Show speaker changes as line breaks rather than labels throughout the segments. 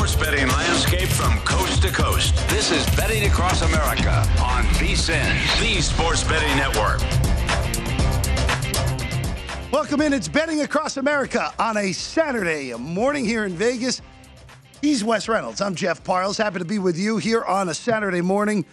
Sports betting landscape from coast to coast. This is Betting Across America on VSIN, the Sports Betting Network.
Welcome in. It's Betting Across America on a Saturday morning here in Vegas. He's Wes Reynolds. I'm Jeff Parles. Happy to be with you here on a Saturday morning.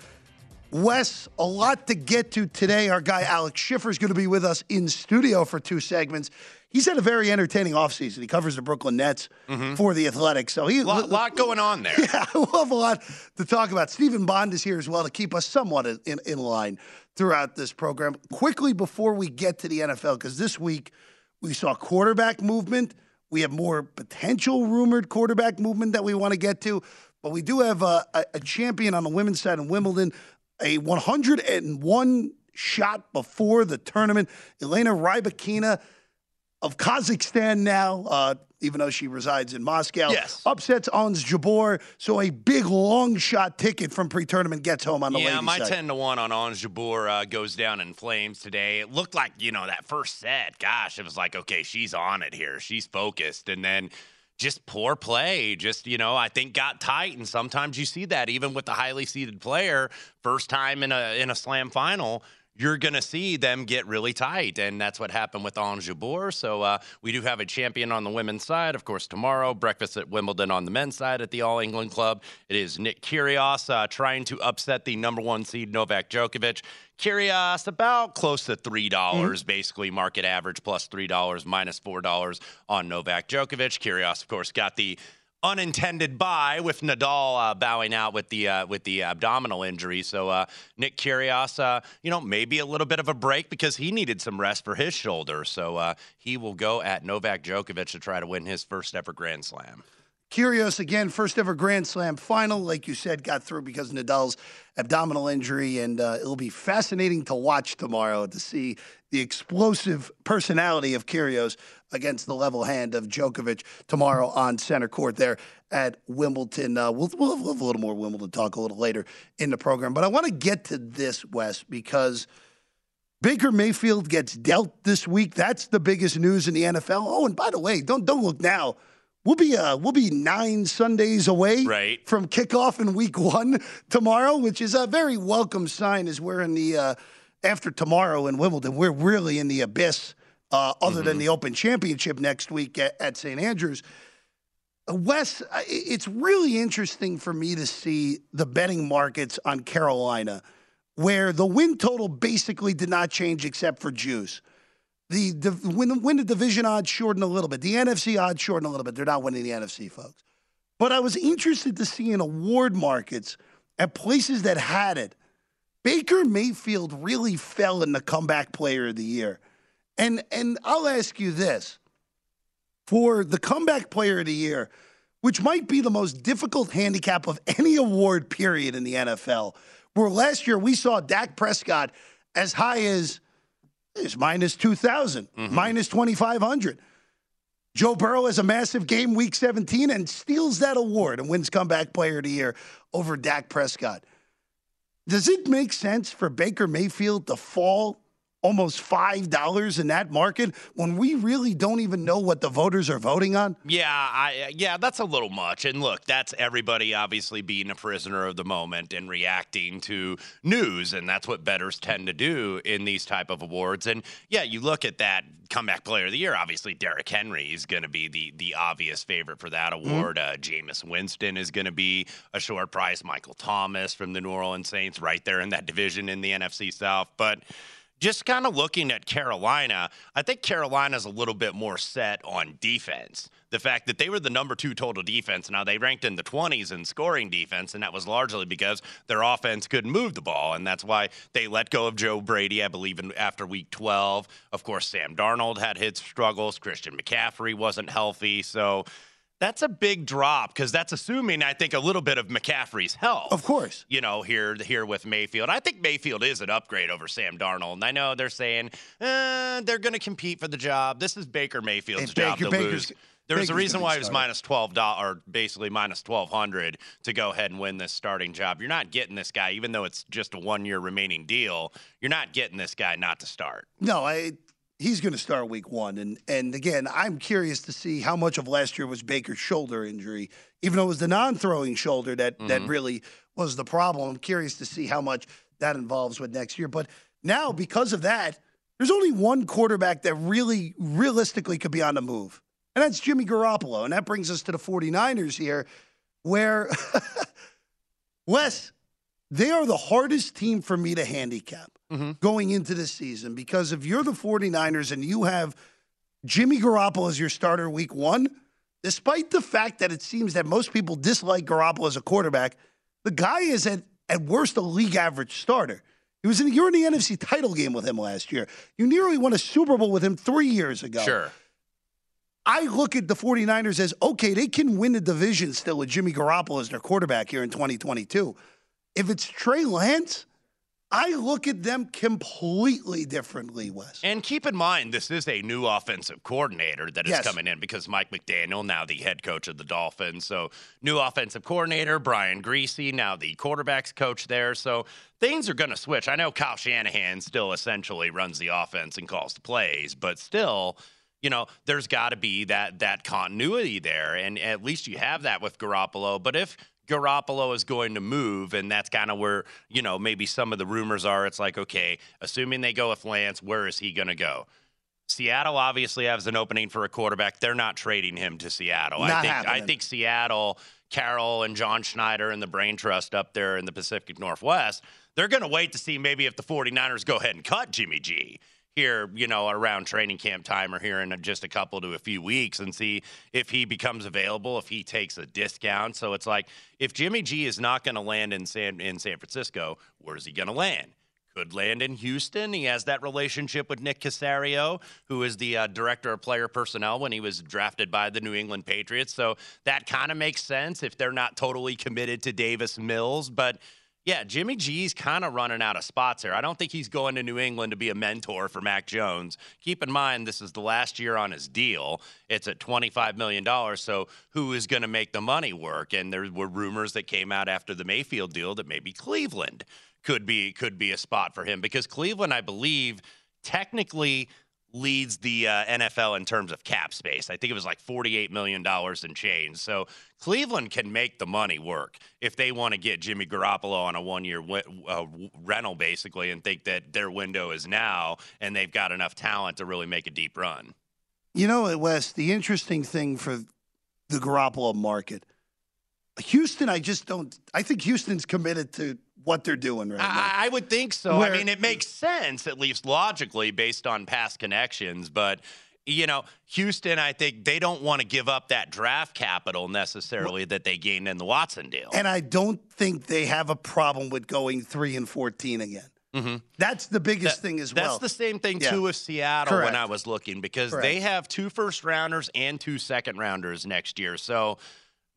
Wes, a lot to get to today. Our guy Alex Schiffer is going to be with us in studio for two segments. He's had a very entertaining offseason. He covers the Brooklyn Nets mm-hmm. for the Athletics. So he
A lot, lot going on there.
Yeah, we'll have a lot to talk about. Stephen Bond is here as well to keep us somewhat in, in line throughout this program. Quickly before we get to the NFL, because this week we saw quarterback movement. We have more potential rumored quarterback movement that we want to get to, but we do have a, a, a champion on the women's side in Wimbledon, a 101 shot before the tournament. Elena Rybakina of Kazakhstan now, uh, even though she resides in Moscow.
Yes.
Upsets Ons Jabeur. So a big long shot ticket from pre tournament gets home on the
Yeah, my
side.
10 to 1 on Ons Jabeur uh, goes down in flames today. It looked like, you know, that first set, gosh, it was like, okay, she's on it here. She's focused. And then just poor play, just, you know, I think got tight. And sometimes you see that even with the highly seeded player, first time in a in a slam final. You're going to see them get really tight. And that's what happened with Jabeur. So uh, we do have a champion on the women's side. Of course, tomorrow, breakfast at Wimbledon on the men's side at the All England Club. It is Nick Kyrgios uh, trying to upset the number one seed Novak Djokovic. Kyrgios about close to three dollars, basically market average plus three dollars, minus four dollars on Novak Djokovic. Kyrgios, of course, got the unintended bye with Nadal uh, bowing out with the uh, with the abdominal injury. So uh, Nick Kyrgios, uh, you know, maybe a little bit of a break because he needed some rest for his shoulder. So uh, he will go at Novak Djokovic to try to win his first ever Grand Slam.
Kyrgios again, first ever Grand Slam final, like you said, got through because Nadal's abdominal injury, and uh, it'll be fascinating to watch tomorrow to see the explosive personality of Kyrgios against the level hand of Djokovic tomorrow on center court there at Wimbledon. Uh, we'll, we'll have a little more Wimbledon talk a little later in the program, but I want to get to this, Wes, because Baker Mayfield gets dealt this week. That's the biggest news in the NFL. Oh, and by the way, don't don't look now. We'll be uh, we'll be nine Sundays away
Right.
from kickoff in Week One tomorrow, which is a very welcome sign. As we're in the uh, after tomorrow in Wimbledon, we're really in the abyss. Uh, other than the Open Championship next week at, at St Andrews, Uh, Wes, it's really interesting for me to see the betting markets on Carolina, where the win total basically did not change except for juice. The, the win, win the division odds shortened a little bit. The NFC odds shortened a little bit. They're not winning the NFC, folks. But I was interested to see in award markets at places that had it. Baker Mayfield really fell in the comeback player of the year. And and I'll ask you this. For the comeback player of the year, which might be the most difficult handicap of any award period in the NFL, where last year we saw Dak Prescott as high as is minus 2,000, mm-hmm. minus 2,500. Joe Burrow has a massive game week 17 and steals that award and wins comeback player of the year over Dak Prescott. Does it make sense for Baker Mayfield to fall almost five dollars in that market when we really don't even know what the voters are voting on?
Yeah, I, yeah, that's a little much. And look, that's everybody obviously being a prisoner of the moment and reacting to news, and that's what bettors tend to do in these type of awards. And yeah, you look at that comeback player of the year. Obviously, Derrick Henry is going to be the the obvious favorite for that mm-hmm. award. Mm-hmm. Uh, Jameis Winston is going to be a short price. Michael Thomas from the New Orleans Saints, right there in that division in the NFC South, but just kind of looking at Carolina, I think Carolina's a little bit more set on defense. The fact that they were the number two total defense, now they ranked in the 20s in scoring defense, and that was largely because their offense couldn't move the ball. And that's why they let go of Joe Brady, I believe, in, after week 12. Of course, Sam Darnold had his struggles. Christian McCaffrey wasn't healthy. So that's a big drop because that's assuming I think a little bit of McCaffrey's health.
Of course,
you know here here with Mayfield. I think Mayfield is an upgrade over Sam Darnold, and I know they're saying eh, they're going to compete for the job. This is Baker Mayfield's job to Baker's, lose. There was a reason why he was minus twelve dollars, or basically minus twelve hundred, to go ahead and win this starting job. You're not getting this guy, even though it's just a one year remaining deal. You're not getting this guy not to start.
No, I he's going to start week one. And and again, I'm curious to see how much of last year was Baker's shoulder injury, even though it was the non-throwing shoulder that mm-hmm. that really was the problem. I'm curious to see how much that involves with next year. But now, because of that, there's only one quarterback that really realistically could be on the move, and that's Jimmy Garoppolo. And that brings us to the 49ers here, where Wes, they are the hardest team for me to handicap mm-hmm. going into this season because if you're the 49ers and you have Jimmy Garoppolo as your starter week one, despite the fact that it seems that most people dislike Garoppolo as a quarterback, the guy is at, at worst a league average starter. He was in, you're in the NFC title game with him last year. You nearly won a Super Bowl with him three years ago.
Sure.
I look at the 49ers as okay, they can win the division still with Jimmy Garoppolo as their quarterback here in 2022. If it's Trey Lance, I look at them completely differently, Wes.
And keep in mind, this is a new offensive coordinator that is yes. coming in because Mike McDaniel, now the head coach of the Dolphins. So, new offensive coordinator, Brian Griese, now the quarterback's coach there. So, things are going to switch. I know Kyle Shanahan still essentially runs the offense and calls the plays, but still you know, there's got to be that that continuity there, and at least you have that with Garoppolo. But if Garoppolo is going to move, and that's kind of where you know maybe some of the rumors are. It's like, okay, assuming they go with Lance, where is he going to go? Seattle obviously has an opening for a quarterback. They're not trading him to Seattle.
Not
I think
happening.
I think Seattle, Carroll and John Schneider and the Brain Trust up there in the Pacific Northwest, they're going to wait to see maybe if the 49ers go ahead and cut Jimmy G here, you know, around training camp time or here in just a couple to a few weeks and see if he becomes available, if he takes a discount. So it's like if Jimmy G is not going to land in San in San Francisco, where's he going to land? Could land in Houston. He has that relationship with Nick Caserio, who is the uh, director of player personnel when he was drafted by the New England Patriots. So that kind of makes sense if they're not totally committed to Davis Mills, but yeah, Jimmy G's kind of running out of spots here. I don't think he's going to New England to be a mentor for Mac Jones. Keep in mind, this is the last year on his deal. It's at $25 million. So who is going to make the money work? And there were rumors that came out after the Mayfield deal that maybe Cleveland could be could be a spot for him because Cleveland, I believe, technically leads the uh, NFL in terms of cap space. I think it was like $48 million in change. So Cleveland can make the money work if they want to get Jimmy Garoppolo on a one year w- uh, rental, basically, and think that their window is now and they've got enough talent to really make a deep run.
You know, Wes, the interesting thing for the Garoppolo market, Houston, I just don't, I think Houston's committed to what they're doing right now.
I, I would think so.
Where-
I mean, it makes sense, at least logically, based on past connections. But, you know, Houston, I think they don't want to give up that draft capital necessarily that they gained in the Watson deal.
And I don't think they have a problem with going three and fourteen again. Mm-hmm. That's the biggest
That-
thing as well.
that's the same thing
Yeah.
too with Seattle when I was looking because
Correct.
they have two first rounders and two second rounders next year. So,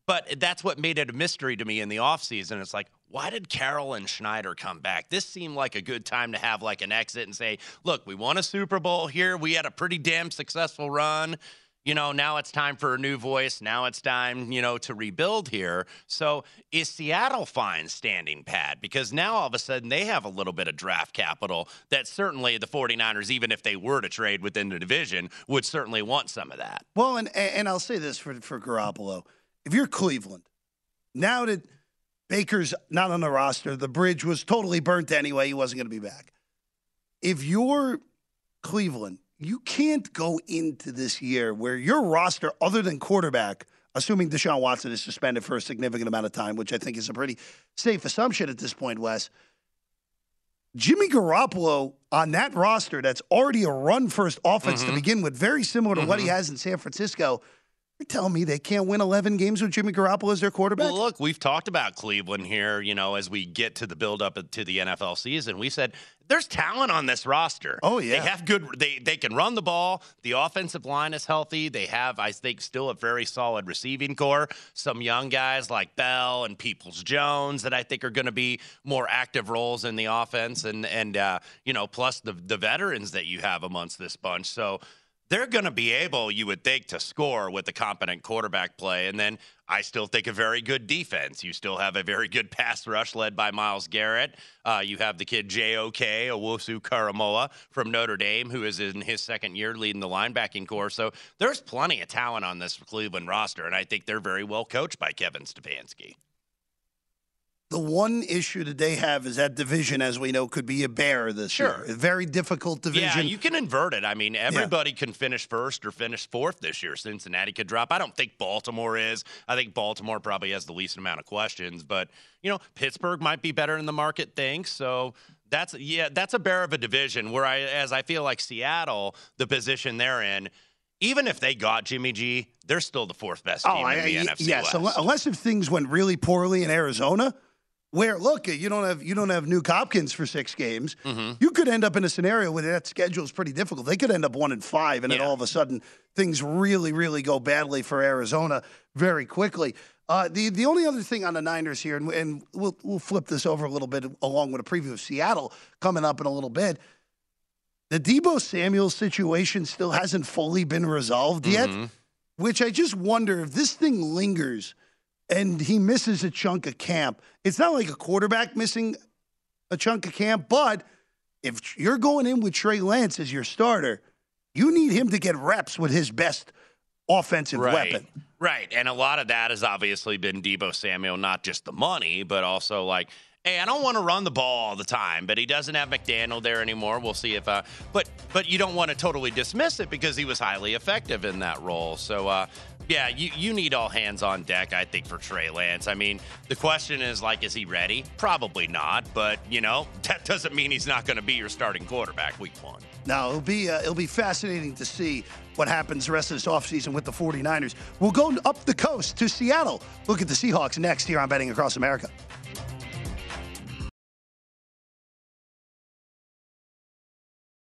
but that's what made it a mystery to me in the offseason. It's like, why did Carroll and Schneider come back? This seemed like a good time to have like an exit and say, look, we won a Super Bowl here. We had a pretty damn successful run. You know, now it's time for a new voice. Now it's time, you know, to rebuild here. So is Seattle fine standing pat? Because now all of a sudden they have a little bit of draft capital that certainly the 49ers, even if they were to trade within the division, would certainly want some of that.
Well, and and I'll say this for for Garoppolo: if you're Cleveland, now that Baker's not on the roster, the bridge was totally burnt anyway. He wasn't going to be back. If you're Cleveland, you can't go into this year where your roster, other than quarterback, assuming Deshaun Watson is suspended for a significant amount of time, which I think is a pretty safe assumption at this point, Wes. Jimmy Garoppolo on that roster that's already a run first offense to mm-hmm. begin with, very similar to what he mm-hmm. has in San Francisco. You're telling me they can't win 11 games with Jimmy Garoppolo as their quarterback?
Well, look, we've talked about Cleveland here, you know, as we get to the build up to the NFL season. We said there's talent on this roster.
Oh, yeah.
They have good they they can run the ball. The offensive line is healthy. They have I think still a very solid receiving corps. Some young guys like Bell and Peoples Jones that I think are going to be more active roles in the offense and and uh, you know, plus the the veterans that you have amongst this bunch. So they're going to be able, you would think, to score with the competent quarterback play. And then I still think a very good defense. You still have a very good pass rush led by Myles Garrett. Uh, you have the kid J.O.K. Owusu-Koramoah from Notre Dame, who is in his second year leading the linebacking corps. So there's plenty of talent on this Cleveland roster, and I think they're very well coached by Kevin Stefanski.
The one issue that they have is that division, as we know, could be a bear this
Sure.
year. A very difficult division.
Yeah, you can invert it. I mean, everybody can finish first or finish fourth this year. Cincinnati could drop. I don't think Baltimore is. I think Baltimore probably has the least amount of questions, but you know, Pittsburgh might be better in the market thinks. So that's yeah, that's a bear of a division. Where I, as I feel like Seattle, the position they're in. Even if they got Jimmy G, they're still the fourth best oh, team in the NFC
yes.
West.
unle- Unless if things went really poorly in Arizona, where look, you don't have you don't have Nuke Hopkins for six games,
Mm-hmm.
you could end up in a scenario where that schedule is pretty difficult. They could end up one and five, and then all of a sudden things really, really go badly for Arizona very quickly. Uh, the the only other thing on the Niners here, and, and we'll we'll flip this over a little bit along with a preview of Seattle coming up in a little bit. The Deebo Samuel situation still hasn't fully been resolved yet,
Mm-hmm.
which I just wonder if this thing lingers and he misses a chunk of camp. It's not like a quarterback missing a chunk of camp, but if you're going in with Trey Lance as your starter, you need him to get reps with his best offensive
right.
weapon.
Right. And a lot of that has obviously been Deebo Samuel, not just the money, but also like, hey, I don't want to run the ball all the time, but he doesn't have McDaniel there anymore. We'll see if uh but but you don't want to totally dismiss it because he was highly effective in that role. So uh yeah, you, you need all hands on deck, I think, for Trey Lance. I mean, the question is like, is he ready? Probably not, but you know, that doesn't mean he's not going to be your starting quarterback week one.
Now, it'll be uh, it'll be fascinating to see what happens the rest of this offseason with the 49ers. We'll go up the coast to Seattle. Look at the Seahawks next here on Betting Across America.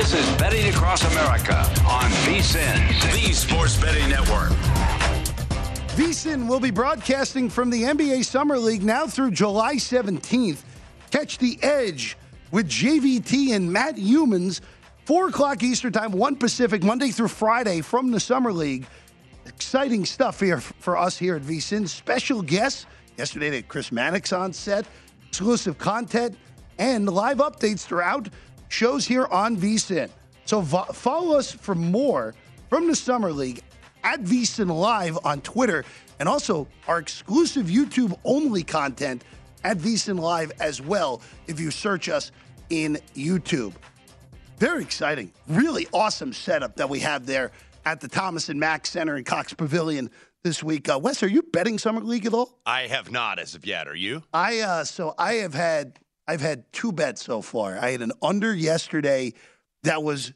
This is Betting Across America on VSIN, the Sports Betting Network.
VSIN will be broadcasting from the NBA Summer League now through July 17th. Catch the edge with JVT and Matt Youmans, 4 o'clock Eastern Time, 1 Pacific, Monday through Friday from the Summer League. Exciting stuff here for us here at VSIN. Special guests. Yesterday, they had Chris Mannix on set, exclusive content, and live updates throughout shows here on VSIN. So vo- follow us for more from the Summer League at VSIN Live on Twitter, and also our exclusive YouTube only content at VSIN Live as well if you search us in YouTube. Very exciting. Really awesome setup that we have there at the Thomas and Mack Center in Cox Pavilion this week. Uh, Wes, are you betting Summer League at all?
I have not as of yet. Are you?
I uh, so I have had I've had two bets so far. I had an under yesterday that was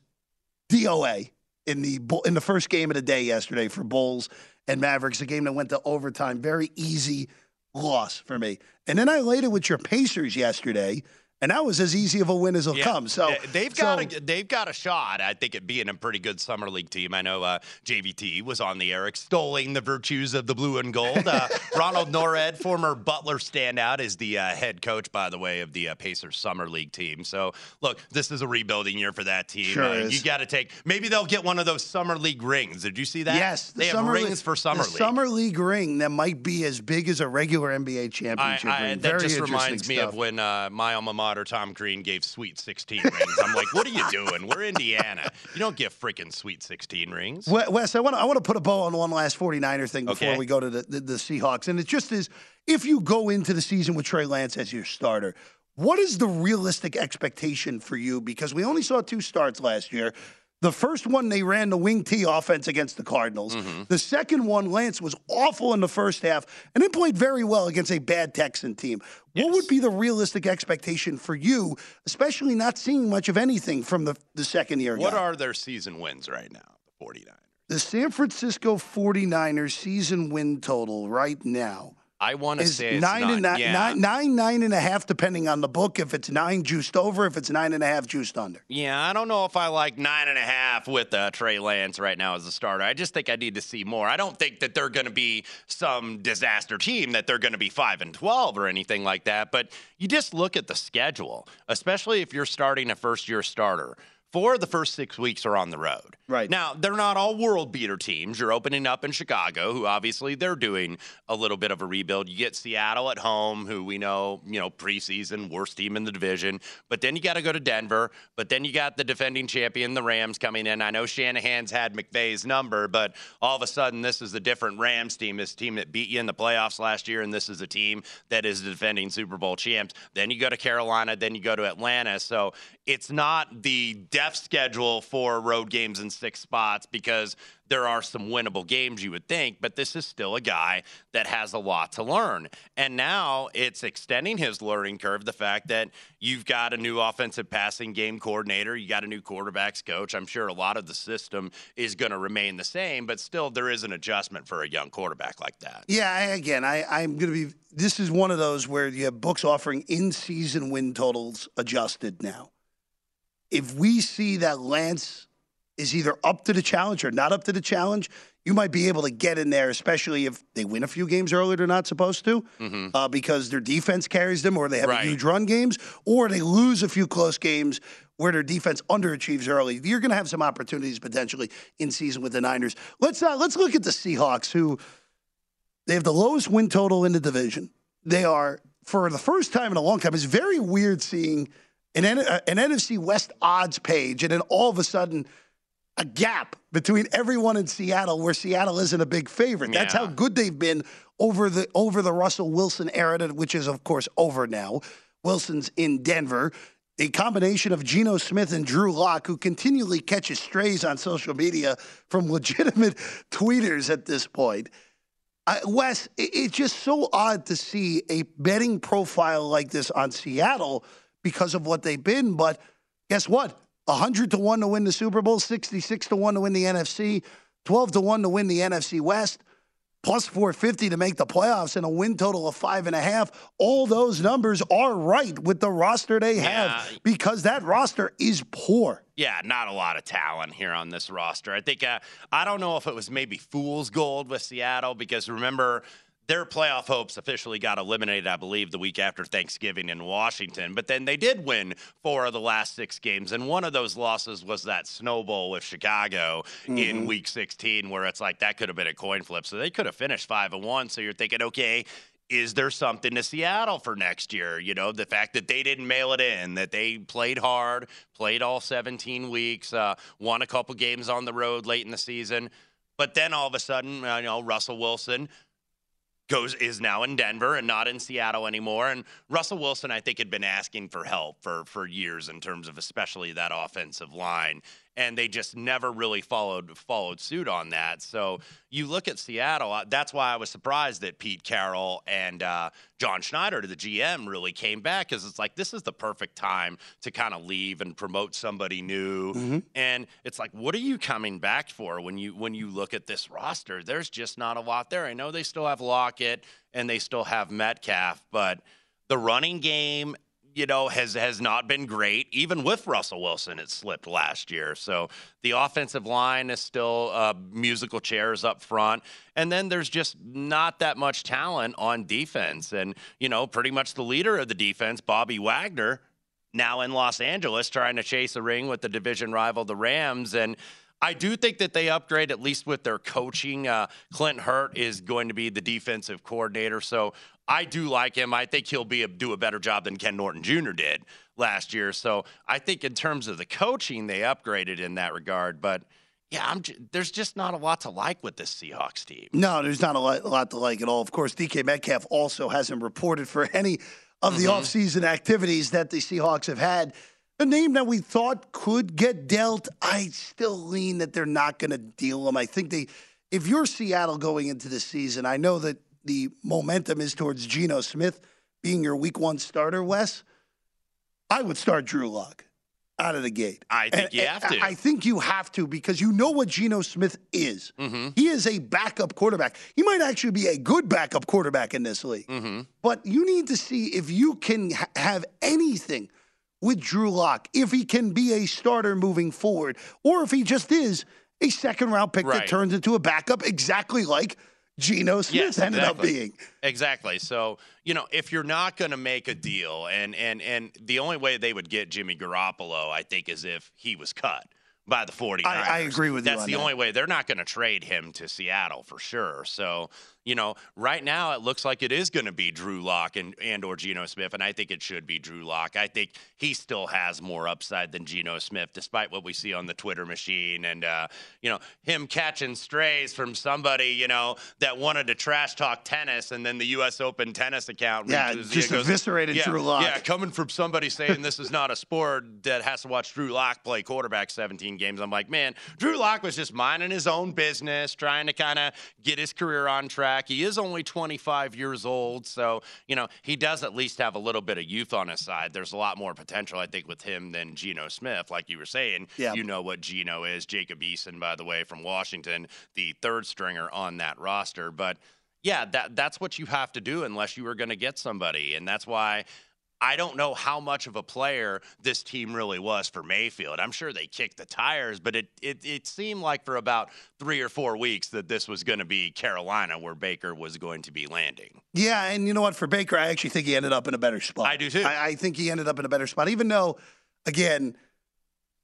DOA in the in the first game of the day yesterday for Bulls and Mavericks, a game that went to overtime. Very easy loss for me. And then I laid it with your Pacers yesterday, and that was as easy of a win as it'll
Yeah.
come. So
they've got
so-
a, they've got a shot. I think at being a pretty good summer league team. I know uh, JVT was on the air extolling the virtues of the blue and gold. Uh, Ronald Nored, former Butler standout, is the uh, head coach, by the way, of the uh, Pacers summer league team. So look, this is a rebuilding year for that team.
Sure
Uh. You got to take. Maybe they'll get one of those summer league rings. Did you see that?
Yes, the
they have rings
league-
for summer
the
league.
Summer league ring that might be as big as a regular NBA championship
I,
ring.
that
Very
just reminds me
stuff.
of when uh, my alma mater, Tom Crean, gave Sweet 16 rings. I'm like, what are you doing? We're Indiana. You don't give freaking Sweet 16 rings.
Wes, I want to I want to put a bow on one last 49er thing before
Okay.
we go to the, the, the Seahawks. And it just is if you go into the season with Trey Lance as your starter, what is the realistic expectation for you? Because we only saw two starts last year. The first one, they ran the wing T offense against the Cardinals.
Mm-hmm.
The second one, Lance was awful in the first half and then played very well against a bad Texan team. What would be the realistic expectation for you, especially not seeing much of anything from the, the second year
What
guy?
are their season wins right now? The 49.
The San Francisco 49ers season win total right now
I want to say it's
nine
not,
and nine,
yeah.
nine, nine, nine and a half, depending on the book. If it's nine juiced over, if it's nine and a half juiced under.
Yeah, I don't know if I like nine and a half with uh, Trey Lance right now as a starter. I just think I need to see more. I don't think that they're going to be some disaster team, that they're going to be five and twelve or anything like that. But you just look at the schedule, especially if you're starting a first year starter. Four of the first six weeks are on the road.
Right.
Now, they're not all world beater teams. You're opening up in Chicago, who obviously they're doing a little bit of a rebuild. You get Seattle at home, who we know, you know, preseason, worst team in the division. But then you got to go to Denver. But then you got the defending champion, the Rams, coming in. I know Shanahan's had McVay's number, but all of a sudden, this is a different Rams team, this team that beat you in the playoffs last year, and this is a team that is the defending Super Bowl champs. Then you go to Carolina, then you go to Atlanta. So it's not the Schedule for road games in six spots because there are some winnable games you would think, but this is still a guy that has a lot to learn. And now it's extending his learning curve. The fact that you've got a new offensive passing game coordinator, you got a new quarterbacks coach. I'm sure a lot of the system is going to remain the same, but still there is an adjustment for a young quarterback like that.
Yeah, again, I, I'm going to be. This is one of those where you have books offering in-season win totals adjusted now. If we see that Lance is either up to the challenge or not up to the challenge, you might be able to get in there, especially if they win a few games early they're not supposed to,
Mm-hmm.
uh, because their defense carries them, or they have
Right.
huge run games, or they lose a few close games where their defense underachieves early. You're going to have some opportunities potentially in season with the Niners. Let's uh, let's look at the Seahawks, who they have the lowest win total in the division. They are for the first time in a long time. It's very weird seeing an, uh, an NFC West odds page, and then all of a sudden a gap between everyone in Seattle, where Seattle isn't a big favorite. That's how good they've been over the over the Russell Wilson era, which is of course over now. Wilson's in Denver. A combination of Geno Smith and Drew Lock, who continually catches strays on social media from legitimate tweeters at this point. I, Wes, it- it's just so odd to see a betting profile like this on Seattle because of what they've been. But guess what? 100 to 1 to win the Super Bowl, 66 to 1 to win the NFC, 12 to 1 to win the NFC West, plus 450 to make the playoffs, and a win total of five and a half. All those numbers are right with the roster they have
Yeah.
because that roster is poor.
Yeah, not a lot of talent here on this roster. I think uh, I don't know if it was maybe fool's gold with Seattle because remember their playoff hopes officially got eliminated, I believe, the week after Thanksgiving in Washington. But then they did win four of the last six games, and one of those losses was that snowball with Chicago in
Mhm.
Week 16, where it's like that could have been a coin flip. So they could have finished five and one. So you're thinking, okay. Is there something to Seattle for next year? You know, the fact that they didn't mail it in, that they played hard, played all 17 weeks, uh, won a couple games on the road late in the season. But then all of a sudden, uh, you know, Russell Wilson goes is now in Denver and not in Seattle anymore. And Russell Wilson, I think, had been asking for help for for years in terms of especially that offensive line, and they just never really followed followed suit on that. So you look at Seattle. uh, That's why I was surprised that Pete Carroll and uh, John Schneider, the GM, really came back because it's like this is the perfect time to kind of leave and promote somebody new. And it's like, what are you coming back for when you when you look at this roster? There's just not a lot there. I know they still have Lockett and they still have Metcalf, but the running game, you know, has has not been great. Even with Russell Wilson, it slipped last year. So the offensive line is still uh, musical chairs up front, and then there's just not that much talent on defense. And you know, pretty much the leader of the defense, Bobby Wagner, now in Los Angeles trying to chase a ring with the division rival, the Rams. And I do think that they upgrade at least with their coaching. Uh, Clint Hurtt is going to be the defensive coordinator, so I do like him. I think he'll be a, do a better job than Ken Norton Jr. did last year. So I think in terms of the coaching, they upgraded in that regard. But yeah, I'm j- there's just not a lot to like with this Seahawks team.
No, there's not a lot, a lot to like at all. Of course, DK Metcalf also hasn't reported for any of the
Mhm.
offseason activities that the Seahawks have had. A name that we thought could get dealt, I still lean that they're not going to deal him. I think they, if you're Seattle going into the season, I know that the momentum is towards Geno Smith being your week one starter, Wes. I would start Drew Lock out of the gate.
I think
And-
you have to.
I think you have to because you know what Geno Smith is.
Mm-hmm.
He is a backup quarterback. He might actually be a good backup quarterback in this league.
Mm-hmm.
But you need to see if you can ha- have anything with Drew Lock, if he can be a starter moving forward, or if he just is a second round pick that turns into a backup, exactly like Geno Smith
Yes,
ended up being.
Exactly. So, you know, if you're not going to make a deal, and and and the only way they would get Jimmy Garoppolo, I think, is if he was cut by the 49ers.
I agree with you
That's the
that.
only way. They're not going to trade him to Seattle for sure. So, you know, right now it looks like it is going to be Drew Lock and and or Geno Smith, and I think it should be Drew Lock. I think he still has more upside than Geno Smith, despite what we see on the Twitter machine and uh, you know him catching strays from somebody you know that wanted to trash talk tennis, and then the U.S. Open tennis account
Yeah, just
goes,
eviscerated
yeah,
Drew Lock.
Yeah, coming from somebody saying this is not a sport that has to watch Drew Lock play quarterback 17 games. I'm like, man, Drew Lock was just minding his own business, trying to kind of get his career on track. He is only 25 years old, so you know he does at least have a little bit of youth on his side. There's a lot more potential, I think, with him than Geno Smith, like you were saying.
Yeah.
You know what Geno is. Jacob Eason, by the way, from Washington, the third stringer on that roster, but. Yeah, that that's what you have to do unless you are going to get somebody, and that's why I don't know how much of a player this team really was for Mayfield. I'm sure they kicked the tires, but it it, it seemed like for about three or four weeks that this was going to be Carolina, where Baker was going to be landing.
Yeah, and you know what? For Baker, I actually think he ended up in a better spot.
I do too.
I, I think he ended up in a better spot, even though, again,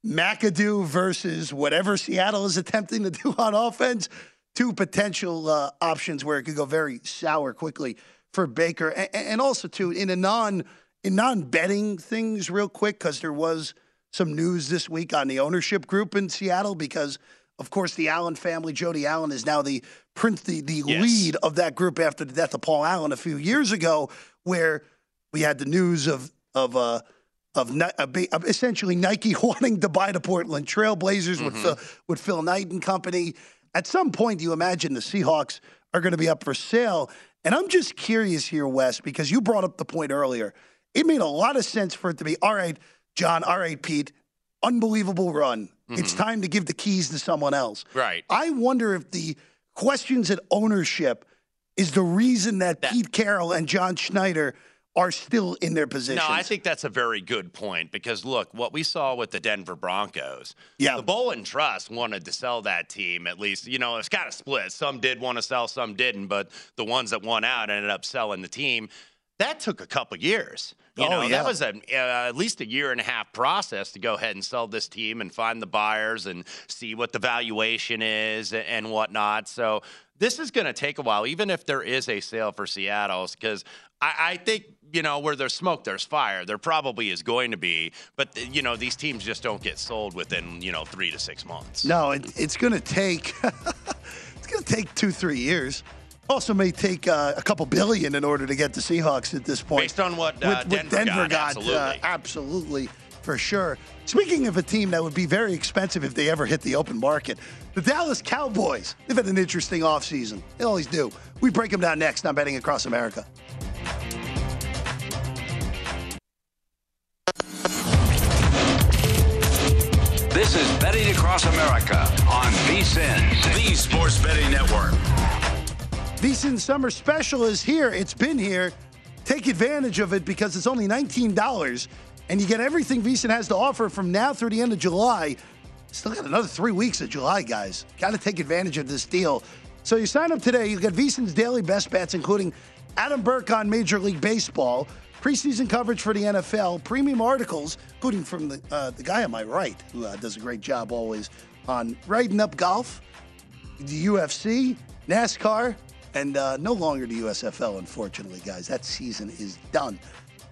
McAdoo versus whatever Seattle is attempting to do on offense, two potential uh, options where it could go very sour quickly for Baker, and, and also too in a non in non betting things, real quick, because there was some news this week on the ownership group in Seattle because. Of course, the Allen family, Jody Allen, is now the prince, the, the lead of that group after the death of Paul Allen a few years ago, where we had the news of of uh, of, of essentially Nike wanting to buy the Portland Trailblazers with Phil, with Phil Knight and company. At some point, you imagine the Seahawks are going to be up for sale, and I'm just curious here, Wes, because you brought up the point earlier. It made a lot of sense for it to be all right, John. All right, Pete. Unbelievable run. It's mm-hmm. time to give the keys to someone else.
Right.
I wonder if the questions at ownership is the reason that, Pete Carroll and John Schneider are still in their positions.
No, I think that's a very good point because look, what we saw with the Denver Broncos,
Yeah.
the Bowlen Trust wanted to sell that team at least. You know, it's kind of split. Some did want to sell, some didn't, but the ones that won out ended up selling the team. That took a couple years. You
Oh,
know,
yeah.
that was a, uh, at least a year and a half process to go ahead and sell this team and find the buyers and see what the valuation is and, whatnot. So this is going to take a while, even if there is a sale for Seattle's, because I, I think you know where there's smoke, there's fire. There probably is going to be, but you know these teams just don't get sold within you know three to six months.
No, it, it's going to take it's going to take two, three years. Also, may take uh, a couple billion in order to get the Seahawks at this point.
Based on what
With-
uh,
with
Denver, got,
uh,
absolutely.
absolutely, for sure. Speaking of a team that would be very expensive if they ever hit the open market, the Dallas Cowboys. They've had an interesting offseason. They always do. We break them down next on Betting Across America.
This is Betting Across America on VSIN, the Sports Betting Network.
VSiN Summer Special is here. It's been here. Take advantage of it because it's only $19 and you get everything VSiN has to offer from now through the end of July. Still got another three weeks of July, guys. Got to take advantage of this deal. So you sign up today, you get VSiN's daily best bets, including Adam Burke on Major League Baseball, preseason coverage for the NFL, premium articles, including from the, uh, the guy on my right, who uh, does a great job always on writing up golf, the UFC, NASCAR, and uh, no longer the USFL, unfortunately, guys. That season is done.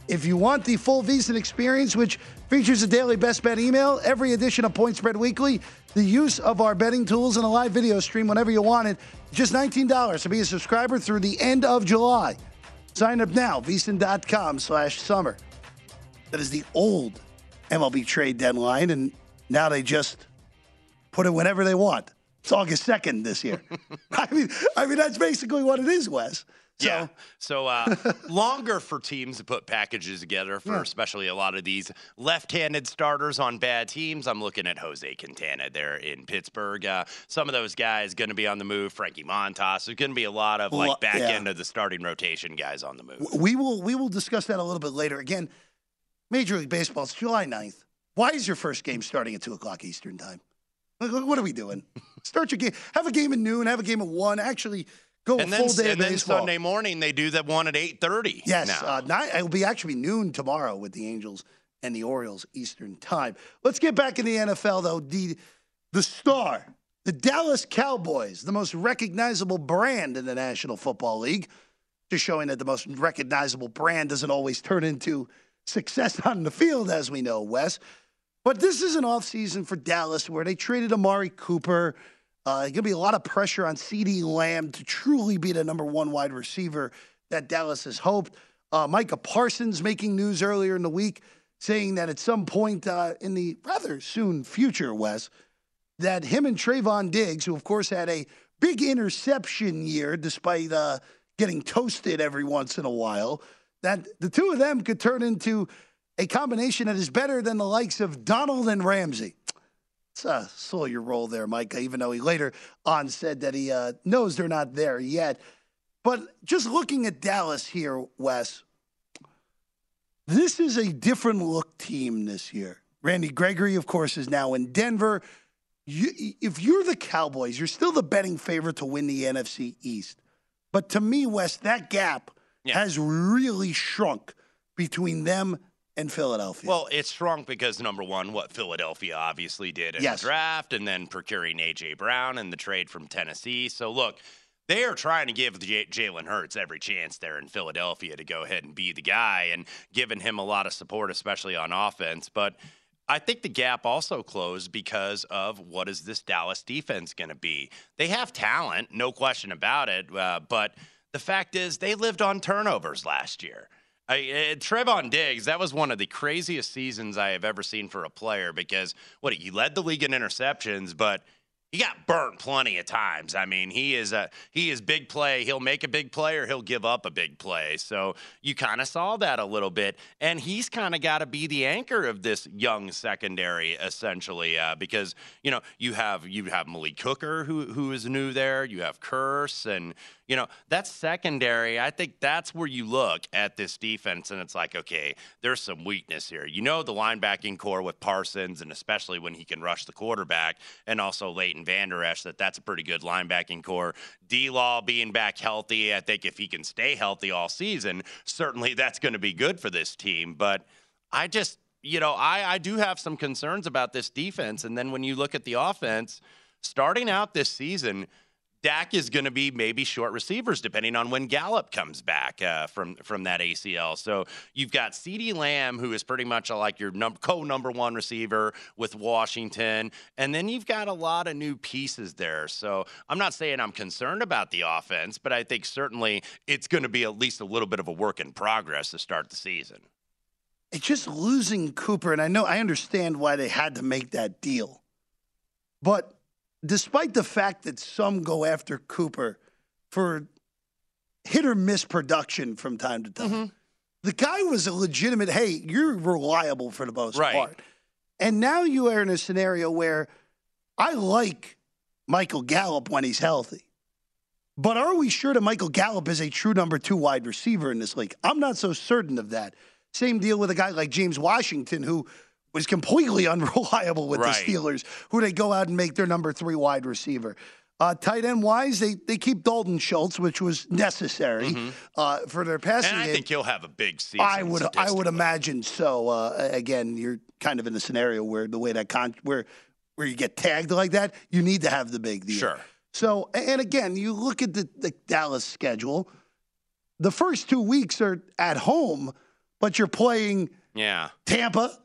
If you want the full VSiN experience, which features a daily best bet email, every edition of Point Spread Weekly, the use of our betting tools, and a live video stream whenever you want it, just $19 to be a subscriber through the end of July. Sign up now, VSiN.com slash summer. That is the old MLB trade deadline, and now they just put it whenever they want. It's August 2nd this year. I mean, I mean that's basically what it is, Wes. So,
yeah. So uh, longer for teams to put packages together for
Yeah.
especially a lot of these left-handed starters on bad teams. I'm looking at Jose Quintana there in Pittsburgh. Uh, some of those guys going to be on the move. Frankie Montas. There's going to be a lot of like back
yeah.
end of the starting rotation guys on the move.
we will we will discuss that a little bit later. Again, Major League Baseball, it's July 9th. Why is your first game starting at 2 o'clock Eastern Time? What are we doing? Start your game. Have a game at noon, have a game at 1. Actually, go
and
a
then,
full day
and
of
then
baseball.
Sunday morning they do that one at 8:30.
Yes,
now.
uh, nine, it'll be actually noon tomorrow with the Angels and the Orioles Eastern Time. Let's get back in the NFL though. The the star The Dallas Cowboys, the most recognizable brand in the National Football League, just showing that the most recognizable brand doesn't always turn into success on the field, as we know, Wes. But this is an offseason for Dallas where they traded Amari Cooper. Uh, going to be a lot of pressure on CeeDee Lamb to truly be the number one wide receiver that Dallas has hoped. Uh, Micah Parsons making news earlier in the week saying that at some point uh, in the rather soon future, Wes, that him and Trevon Diggs, who of course had a big interception year despite uh, getting toasted every once in a while, that the two of them could turn into a combination that is better than the likes of Donald and Ramsey. It's a saw your role there, Mike, even though he later on said that he uh, knows they're not there yet. But just looking at Dallas here, Wes, this is a different look team this year. Randy Gregory, of course, is now in Denver. You, if you're the Cowboys, you're still the betting favorite to win the NFC East. But to me, Wes, that gap yeah. has really shrunk between them and Philadelphia.
Well, it's shrunk because number one, what Philadelphia obviously did in yes. the draft, and then procuring AJ Brown and the trade from Tennessee. So look, they are trying to give J- Jalen Hurts every chance there in Philadelphia to go ahead and be the guy, and giving him a lot of support, especially on offense. But I think the gap also closed because of what is this Dallas defense going to be? They have talent, no question about it, uh, but the fact is they lived on turnovers last year. I, uh, Trevon Diggs, that was one of the craziest seasons I have ever seen for a player because what he led the league in interceptions, but he got burnt plenty of times. I mean, he is a he is big play. He'll make a big play or he'll give up a big play. So you kind of saw that a little bit, and he's kind of got to be the anchor of this young secondary, essentially, uh, because you know you have you have Malik Hooker who who is new there. You have Kearse and you know, that's secondary. I think that's where you look at this defense and it's like, okay, there's some weakness here. You know, the linebacking corps with Parsons and especially when he can rush the quarterback and also Leighton Vander Esch, that that's a pretty good linebacking corps. D Law being back healthy, I think if he can stay healthy all season, certainly that's going to be good for this team. But I just, you know, I, I do have some concerns about this defense. And then when you look at the offense, starting out this season, Dak is going to be maybe short receivers depending on when Gallup comes back uh, from from that ACL. So you've got CeeDee Lamb, who is pretty much like your num- co number one receiver with Washington, and then you've got a lot of new pieces there. So I'm not saying I'm concerned about the offense, but I think certainly it's going to be at least a little bit of a work in progress to start the season.
It's just losing Cooper, and I know I understand why they had to make that deal, but despite the fact that some go after Cooper for hit or miss production from time to time, mm-hmm. the guy was a legitimate, hey, you're reliable for the most right. part. And now you are in a scenario where I like Michael Gallup when he's healthy. But are we sure that Michael Gallup is a true number two wide receiver in this league? I'm not so certain of that. Same deal with a guy like James Washington, who was completely unreliable with right. the Steelers, who they go out and make their number three wide receiver. Uh, tight end wise, they, they keep Dalton Schultz, which was necessary mm-hmm. uh, for their passing.
And I
game.
think he'll have a big season.
I would I would imagine so. Uh, again, you're kind of in a scenario where the way that con- where where you get tagged like that, you need to have the big deal.
Sure.
So, and again, you look at the, the Dallas schedule. The first two weeks are at home, but you're playing
yeah
Tampa,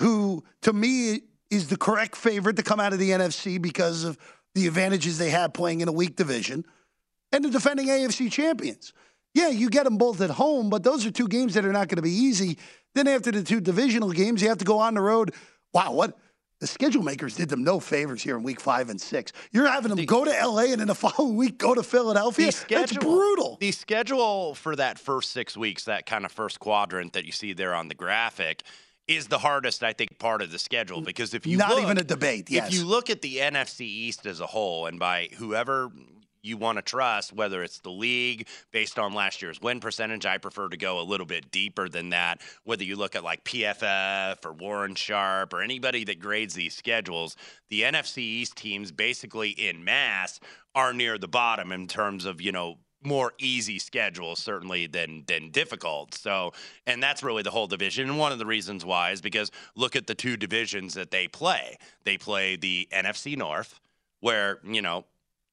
who to me is the correct favorite to come out of the NFC because of the advantages they have playing in a weak division, and the defending AFC champions. Yeah, you get them both at home, but those are two games that are not going to be easy. Then after the two divisional games, you have to go on the road. Wow, what the schedule makers did them no favors here in week five and six. You're having them the, go to LA and in the following week go to Philadelphia. Schedule, That's brutal.
The schedule for that first six weeks, that kind of first quadrant that you see there on the graphic, is the hardest, I think, part of the schedule because if you
not
look,
even a debate, yes.
If you look at the NFC East as a whole, and by whoever you want to trust, whether it's the league based on last year's win percentage. I prefer to go a little bit deeper than that. Whether you look at like PFF or Warren Sharp or anybody that grades these schedules, the NFC East teams basically in mass are near the bottom in terms of, you know, more easy schedule certainly than than difficult. So, and that's really the whole division. And one of the reasons why is because look at the two divisions that they play. They play the NFC North, where, you know,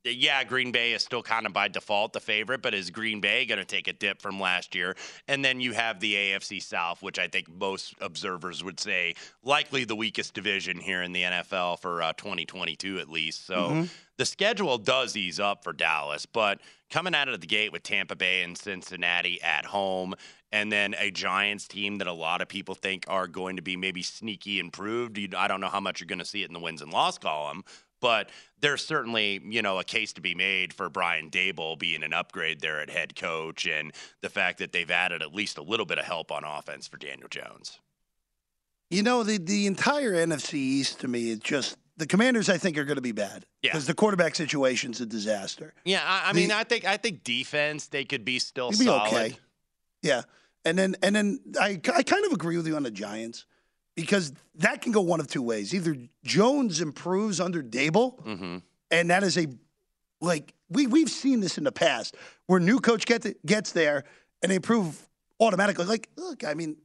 yeah, Green Bay is still kind of by default the favorite, but is Green Bay going to take a dip from last year? And then you have the AFC South, which I think most observers would say likely the weakest division here in the NFL for uh, 2022 at least. So
Mm-hmm.
the schedule does ease up for Dallas, but coming out of the gate with Tampa Bay and Cincinnati at home, and then a Giants team that a lot of people think are going to be maybe sneaky improved. You- I don't know how much you're going to see it in the wins and loss column, but there's certainly you know a case to be made for Brian Daboll being an upgrade there at head coach, and the fact that they've added at least a little bit of help on offense for Daniel Jones.
You know, the, the entire NFC East to me, is just the commanders I think are going to be bad. Because the quarterback situation's a disaster.
Yeah, I, I
The-
mean, I think I think defense they could be still
be
solid.
okay. Yeah. And then and then I I kind of agree with you on the Giants because that can go one of two ways. Either Jones improves under Daboll,
Mm-hmm.
and that is a like we we've seen this in the past where new coach get the, gets there and they improve automatically. Like look, I mean,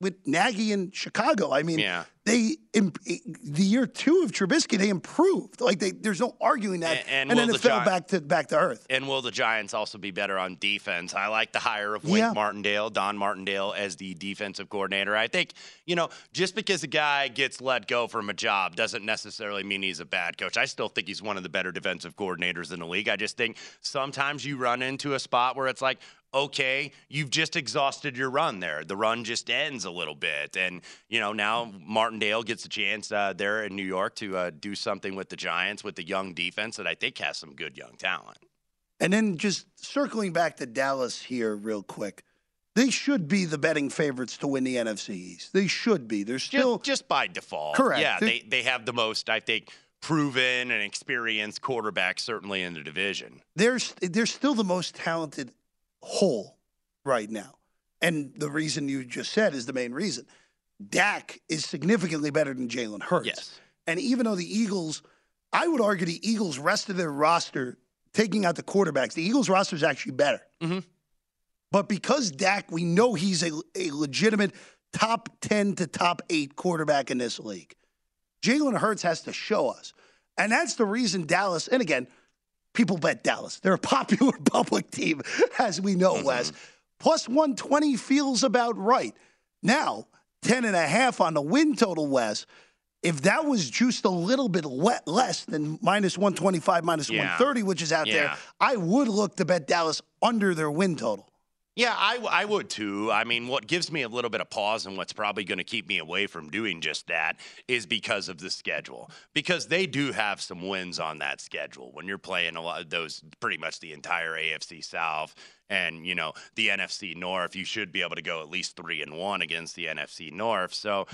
with Nagy in Chicago, I mean,
Yeah.
They the year two of Trubisky they improved. Like they, there's no arguing that,
And- and
then
will
it
the
fell
Gi-
back to back to earth.
And will the Giants also be better on defense? I like the hire of Wink
Yeah.
Martindale, Don Martindale, as the defensive coordinator. I think, you know, just because a guy gets let go from a job doesn't necessarily mean he's a bad coach. I still think he's one of the better defensive coordinators in the league. I just think sometimes you run into a spot where it's like, okay, you've just exhausted your run there. The run just ends a little bit. And, you know, now Martindale gets a chance uh, there in New York to uh, do something with the Giants with the young defense that I think has some good young talent.
And then just circling back to Dallas here, real quick. They should be the betting favorites to win the NFC East. They should be. They're still
just, just by default.
Correct.
Yeah,
They're-
they, they have the most, I think, proven and experienced quarterback certainly in the division.
they're they're still the most talented whole right now. And the reason you just said is the main reason. Dak is significantly better than Jalen Hurts.
Yes.
And even though the Eagles, I would argue the Eagles' rest of their roster, taking out the quarterbacks, the Eagles' roster is actually better.
Mm-hmm.
But because Dak, we know he's a, a legitimate top 10 to top eight quarterback in this league. Jalen Hurts has to show us. And that's the reason Dallas, and again, people bet Dallas. They're a popular public team, as we know, Wes. Plus 120 feels about right. Now, 10 and a half on the win total, Wes. If that was juiced a little bit le- less than minus 125, minus
Yeah.
130, which is out there, I would look to bet Dallas under their win total.
Yeah, I, I would too. I mean, what gives me a little bit of pause and what's probably going to keep me away from doing just that is because of the schedule. Because they do have some wins on that schedule when you're playing a lot of those, pretty much the entire AFC South and, you know, the NFC North. You should be able to go at least three and one against the NFC North. So,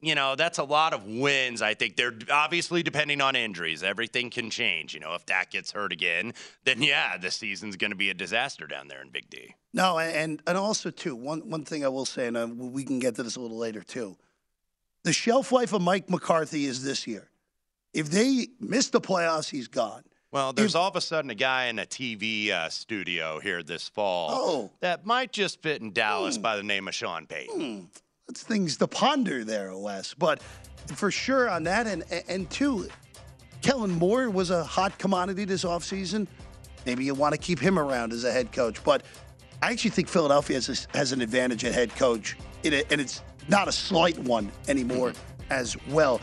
you know, that's a lot of wins. I think they're obviously depending on injuries. Everything can change. You know, if Dak gets hurt again, then yeah, the season's going to be a disaster down there in Big D.
No, and and also too one one thing I will say, and uh, we can get to this a little later too. The shelf life of Mike McCarthy is this year. If they miss the playoffs, he's gone.
Well, there's all of a sudden a guy in a TV uh, studio here this fall
Oh.
that might just fit in Dallas hmm. by the name of Sean Payton. Hmm.
That's things to ponder there, Wes. But for sure on that, and and, two, Kellen Moore was a hot commodity this offseason. Maybe you want to keep him around as a head coach, but I actually think Philadelphia has, a, has an advantage at head coach, and it's not a slight one anymore mm-hmm. as well.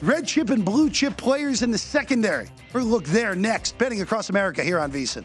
Red chip and blue chip players in the secondary. We're look there next. Betting across America here on VSiN.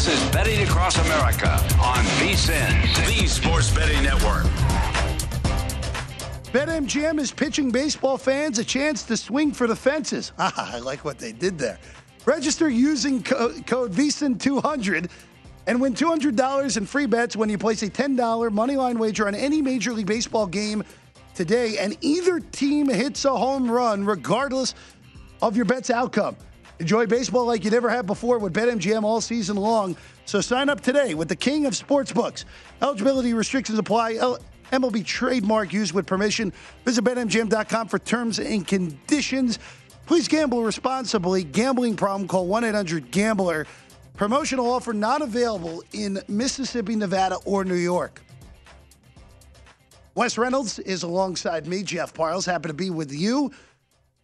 This is Betting Across America on VSIN, the Sports Betting Network.
BetMGM is pitching baseball fans a chance to swing for the fences. Ah, I like what they did there. Register using co- code VSIN200 and win $200 in free bets when you place a $10 moneyline wager on any Major League Baseball game today, and either team hits a home run regardless of your bet's outcome. Enjoy baseball like you never have before with BetMGM all season long. So sign up today with the king of sportsbooks. Eligibility restrictions apply. L- MLB trademark used with permission. Visit BetMGM.com for terms and conditions. Please gamble responsibly. Gambling problem, call 1 800 Gambler. Promotional offer not available in Mississippi, Nevada, or New York. Wes Reynolds is alongside me, Jeff Parles. Happy to be with you.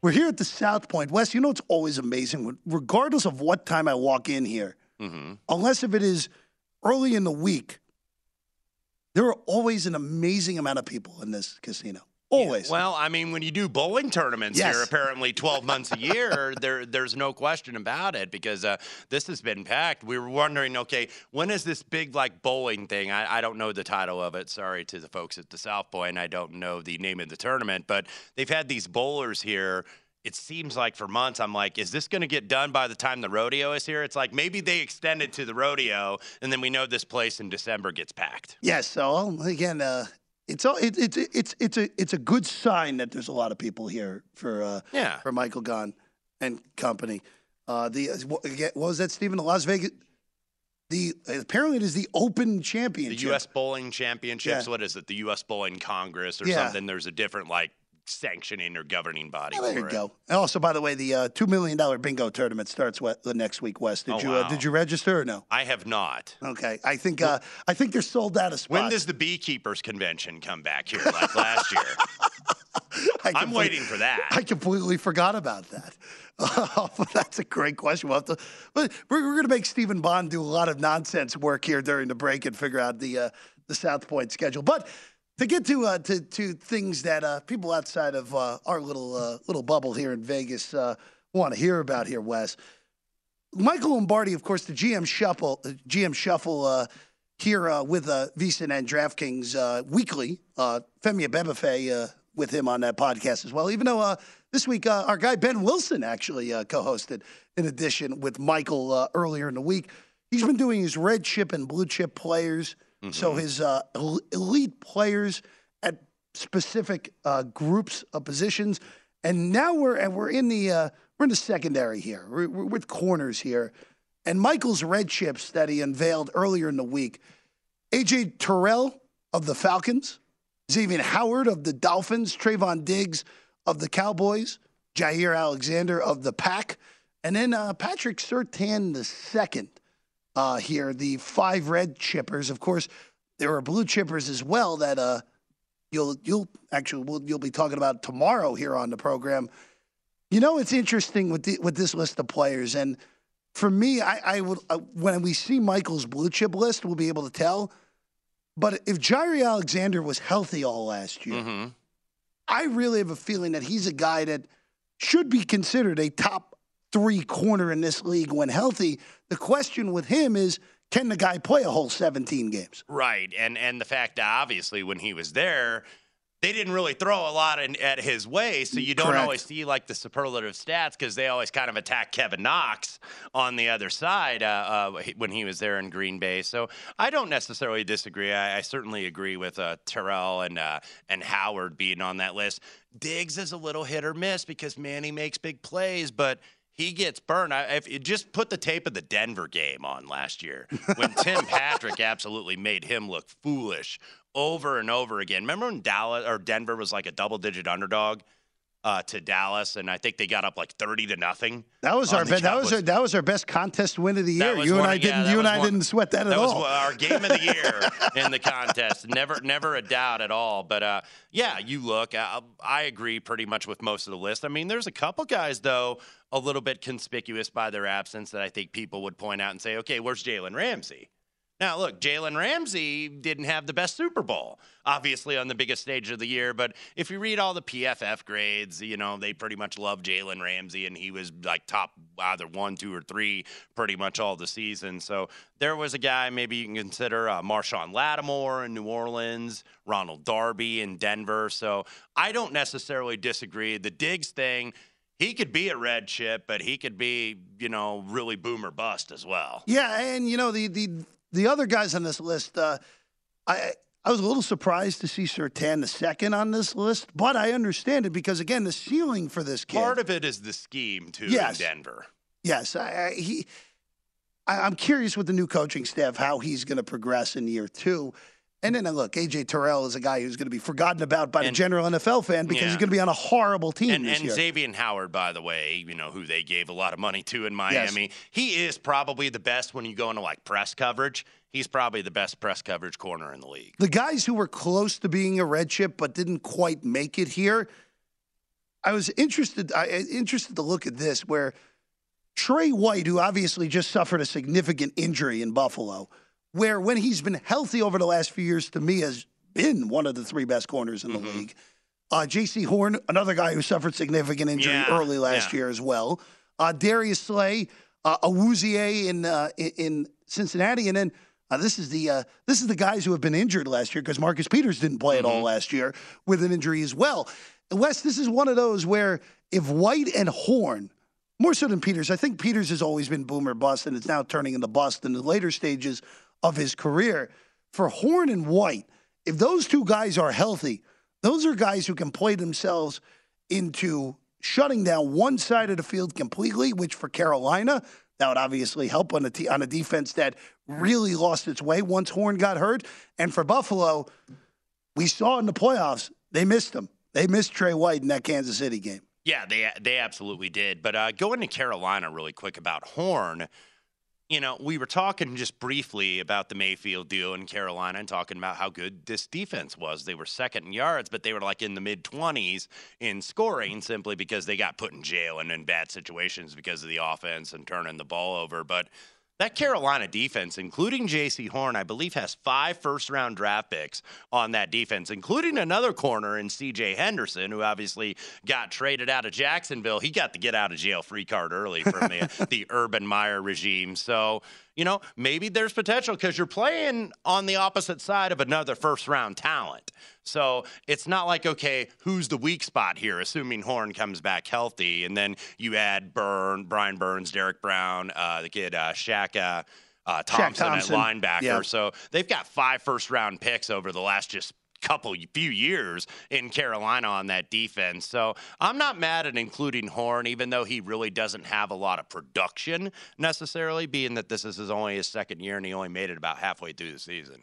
We're here at the South Point. Wes, you know it's always amazing, regardless of what time I walk in here,
Mm-hmm.
unless if it is early in the week, there are always an amazing amount of people in this casino. Always.
Well, I mean, when you do bowling tournaments
Yes.
here, apparently 12 months a year, there, there's no question about it because uh, this has been packed. We were wondering, okay, when is this big like bowling thing? I, I don't know the title of it. Sorry to the folks at the South Point. I don't know the name of the tournament, but they've had these bowlers here. It seems like for months, I'm like, is this going to get done by the time the rodeo is here? It's like maybe they extend it to the rodeo, and then we know this place in December gets packed.
Yes. So again, uh, it's all it, it's it's it's a it's a good sign that there's a lot of people here for uh,
Yeah.
for Michael Gaughan and company. Uh, the what, was that, Stephen? The Las Vegas. The apparently it is the Open Championship, The
U.S. Bowling Championships.
Yeah.
What is it? The U.S. Bowling Congress or
Yeah.
something? There's a different like sanctioning or governing body.
Oh, there you
it.
go. And also, by the way, the uh, two million dollar bingo tournament starts we- the next week. West, did
Oh,
you uh, did you register or no?
I have not.
Okay, I think uh, I think they're sold out of spots.
When does the beekeepers convention come back here like last year?
I
I'm waiting for that.
I completely forgot about that. Uh, that's a great question. We'll have to, we're, we're going to make Stephen Bond do a lot of nonsense work here during the break and figure out the uh, the South Point schedule. But to get to uh, to, to things that uh, people outside of uh, our little uh, little bubble here in Vegas uh, want to hear about here, Wes. Michael Lombardi, of course, the GM shuffle, uh, GM shuffle here with uh, and DraftKings weekly. Uh, Femi Abebefe with him on that podcast as well. Even though this week our guy Ben Wilson actually co-hosted in addition with Michael earlier in the week. He's been doing his red chip and blue chip players, so his uh, elite players at specific uh, groups of positions. And now we're and we're in the uh, we're in the secondary here. We're, we're with corners here, and Michael's red chips that he unveiled earlier in the week. AJ Terrell of the Falcons, Xavier Howard of the Dolphins, Trevon Diggs of the Cowboys, Jaire Alexander of the Pack, and then uh, Patrick Surtain the second uh, here. The five red chippers, of course, there are blue chippers as well that uh, you'll you'll actually we'll, you'll be talking about tomorrow here on the program. You know, it's interesting with the, with this list of players, and for me, I, I would uh, when we see Michael's blue chip list, we'll be able to tell. But if Jaire Alexander was healthy all last year,
Mm-hmm.
I really have a feeling that he's a guy that should be considered a top three corner in this league when healthy. The question with him is can the guy play a whole 17 games?
Right, and and the fact that obviously when he was there, they didn't really throw a lot in, at his way, so you don't
Correct.
always see like the superlative stats because they always kind of attack Kevin Knox on the other side uh, uh, when he was there in Green Bay. So I don't necessarily disagree. I, I certainly agree with uh, Terrell and uh, and Howard being on that list. Diggs is a little hit or miss because man, he makes big plays, but he gets burned. I, if you just put the tape of the Denver game on last year when Tim Patrick absolutely made him look foolish over and over again. Remember when Dallas or Denver was like a double-digit underdog uh, to Dallas, and I think they got up like thirty to nothing.
That was our be- that was our, that was our best contest win of the year. You and I
yeah,
didn't
that
you and I
one-
didn't sweat that at
that was
all.
our game of the year in the contest. Never, never a doubt at all. But uh, yeah, you look. Uh, I agree pretty much with most of the list. I mean, there's a couple guys though a little bit conspicuous by their absence that I think people would point out and say, okay, where's Jalen Ramsey? Now, look, Jalen Ramsey didn't have the best Super Bowl, obviously, on the biggest stage of the year. But if you read all the PFF grades, you know, they pretty much love Jalen Ramsey, and he was like top either one, two, or three pretty much all the season. So there was a guy maybe you can consider uh, Marshon Lattimore in New Orleans, Ronald Darby in Denver. So I don't necessarily disagree. The Diggs thing, he could be a red chip, but he could be, you know, really boomer bust as well.
Yeah, and you know the the the other guys on this list, uh, I I was a little surprised to see Surtain the second on this list, but I understand it because again, the ceiling for this kid.
Part of it is the scheme too
Yes.
in Denver.
Yes, I, I, he. I, I'm curious with the new coaching staff how he's going to progress in year two. And then look, AJ Terrell is a guy who's going to be forgotten about by the general NFL fan because
Yeah.
he's going to be on a horrible team
And,
this
and
year.
Xavier Howard, by the way, you know, who they gave a lot of money to in Miami, he is probably the best when you go into like press coverage. He's probably the best press coverage corner in the league.
the guys who were close to being a red chip but didn't quite make it here. I was interested. I- interested to look at this where Trey White, who obviously just suffered a significant injury in Buffalo, where when he's been healthy over the last few years, to me has been one of the three best corners in the
Mm-hmm.
league. Uh, Jaycee Horn, another guy who suffered significant injury
Yeah,
early last
yeah.
year as well. Uh, Darius Slay, uh, Awuzie in, uh, in in Cincinnati, and then uh, this is the uh, this is the guys who have been injured last year because Marcus Peters didn't play at all last year with an injury as well. Wes, this is one of those where if White and Horn, more so than Peters, I think Peters has always been boomer bust, and it's now turning into bust in the later stages of his career. For Horn and White, if those two guys are healthy, those are guys who can play themselves into shutting down one side of the field completely, which for Carolina, that would obviously help on a, t- on a defense that really lost its way once Horn got hurt. And for Buffalo, we saw in the playoffs, they missed him. They missed Trey White in that Kansas City game.
Yeah, they they absolutely did. But uh, going to Carolina really quick about Horn, you know, we were talking just briefly about the Mayfield deal in Carolina and talking about how good this defense was. They were second in yards, but they were like in the mid 20s in scoring simply because they got put in jail and in bad situations because of the offense and turning the ball over. But that Carolina defense, including Jaycee Horn, I believe has five first round draft picks on that defense, including another corner in C.J. Henderson, who obviously got traded out of Jacksonville. He got the get out of jail free card early from the, the Urban Meyer regime. So, you know, maybe there's potential because you're playing on the opposite side of another first round talent. So it's not like, okay, who's the weak spot here, assuming Horn comes back healthy. And then you add Burn, Brian Burns, Derrick Brown, uh, the kid uh, Shaq, uh, uh, Thompson,
Thompson.
at linebacker.
Yeah.
So they've got five first round picks over the last just couple few years in Carolina on that defense. So I'm not mad at including Horn, even though he really doesn't have a lot of production necessarily, being that this is his only his second year and he only made it about halfway through the season.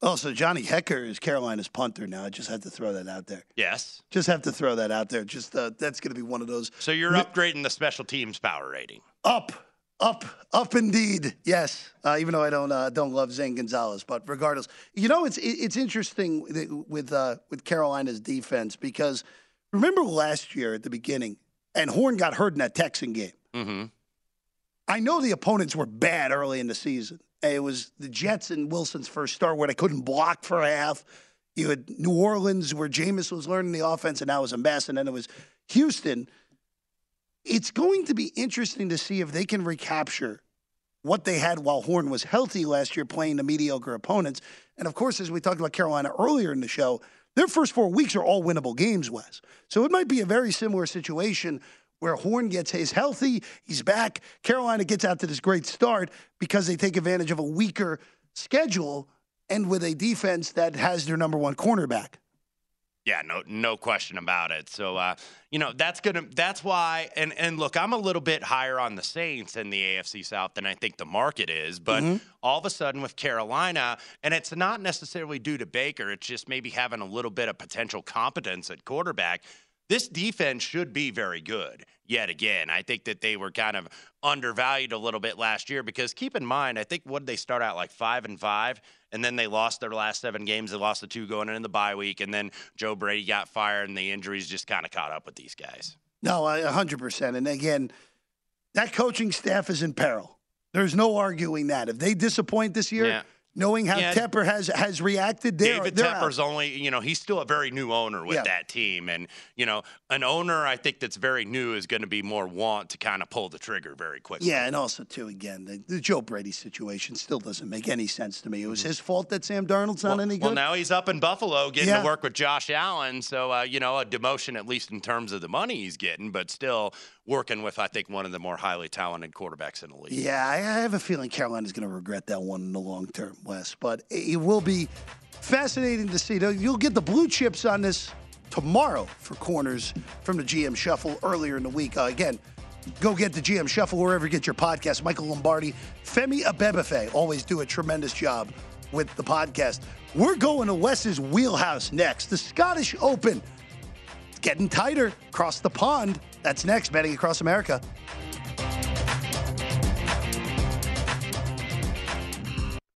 Also, Johnny Hekker is Carolina's punter now. I just had to throw that out there.
Yes.
Just have to throw that out there. Just uh, that's going to be one of those
So you're upgrading the special teams power rating.
up, up, up indeed. Yes, uh, even though I don't uh, don't love Zane Gonzalez, but regardless, you know it's it's interesting with uh, with Carolina's defense because remember last year at the beginning, and Horn got hurt in that Texan game.
Mm-hmm.
I know the opponents were bad early in the season, It was the Jets and Wilson's first start where they couldn't block for a half. You had New Orleans where Jameis was learning the offense and now was a mess. And then it was Houston. It's going to be interesting to see if they can recapture what they had while Horn was healthy last year playing the mediocre opponents. And of course, as we talked about Carolina earlier in the show, their first four weeks are all winnable games, Wes. So it might be a very similar situation where Horn gets his healthy, he's back. Carolina gets out to this great start because they take advantage of a weaker schedule and with a defense that has their number one cornerback.
Yeah, no, no question about it. So, uh, you know, that's gonna, that's why. And and look, I'm a little bit higher on the Saints in the AFC South than I think the market is. But
Mm-hmm.
all of a sudden with Carolina, and it's not necessarily due to Baker. It's just maybe having a little bit of potential competence at quarterback. This defense should be very good yet again. I think that they were kind of undervalued a little bit last year because keep in mind, I think what did they start out like five and five, and then they lost their last seven games. They lost the two going into the bye week, and then Joe Brady got fired, and the injuries just kind of caught up with these guys.
No, I- 100%. And again, that coaching staff is in peril. There's no arguing that. If they disappoint this year,
Yeah.
Knowing how
Yeah.
Tepper has has reacted, they're,
David Tepper's
out.
only, you know, he's still a very new owner with
Yeah.
that team. And, you know, an owner I think that's very new is going to be more want to kind of pull the trigger very quickly.
Yeah, and also too, again, the, the Joe Brady situation still doesn't make any sense to me. It was his fault that Sam Darnold's not any good.
Well, now he's up in Buffalo getting
Yeah.
to work with Josh Allen. So, uh, you know, a demotion, at least in terms of the money he's getting, but still working with, I think, one of the more highly talented quarterbacks in the league.
Yeah, I I have a feeling Carolina's going to regret that one in the long term, Wes. But it will be fascinating to see. You'll get the blue chips on this tomorrow for corners from the GM Shuffle earlier in the week. Uh, again, go get the GM Shuffle wherever you get your podcast. Michael Lombardi, Femi Abebefe always do a tremendous job with the podcast. We're going to Wes's wheelhouse next. The Scottish Open. It's getting tighter across the pond. That's next, betting across America.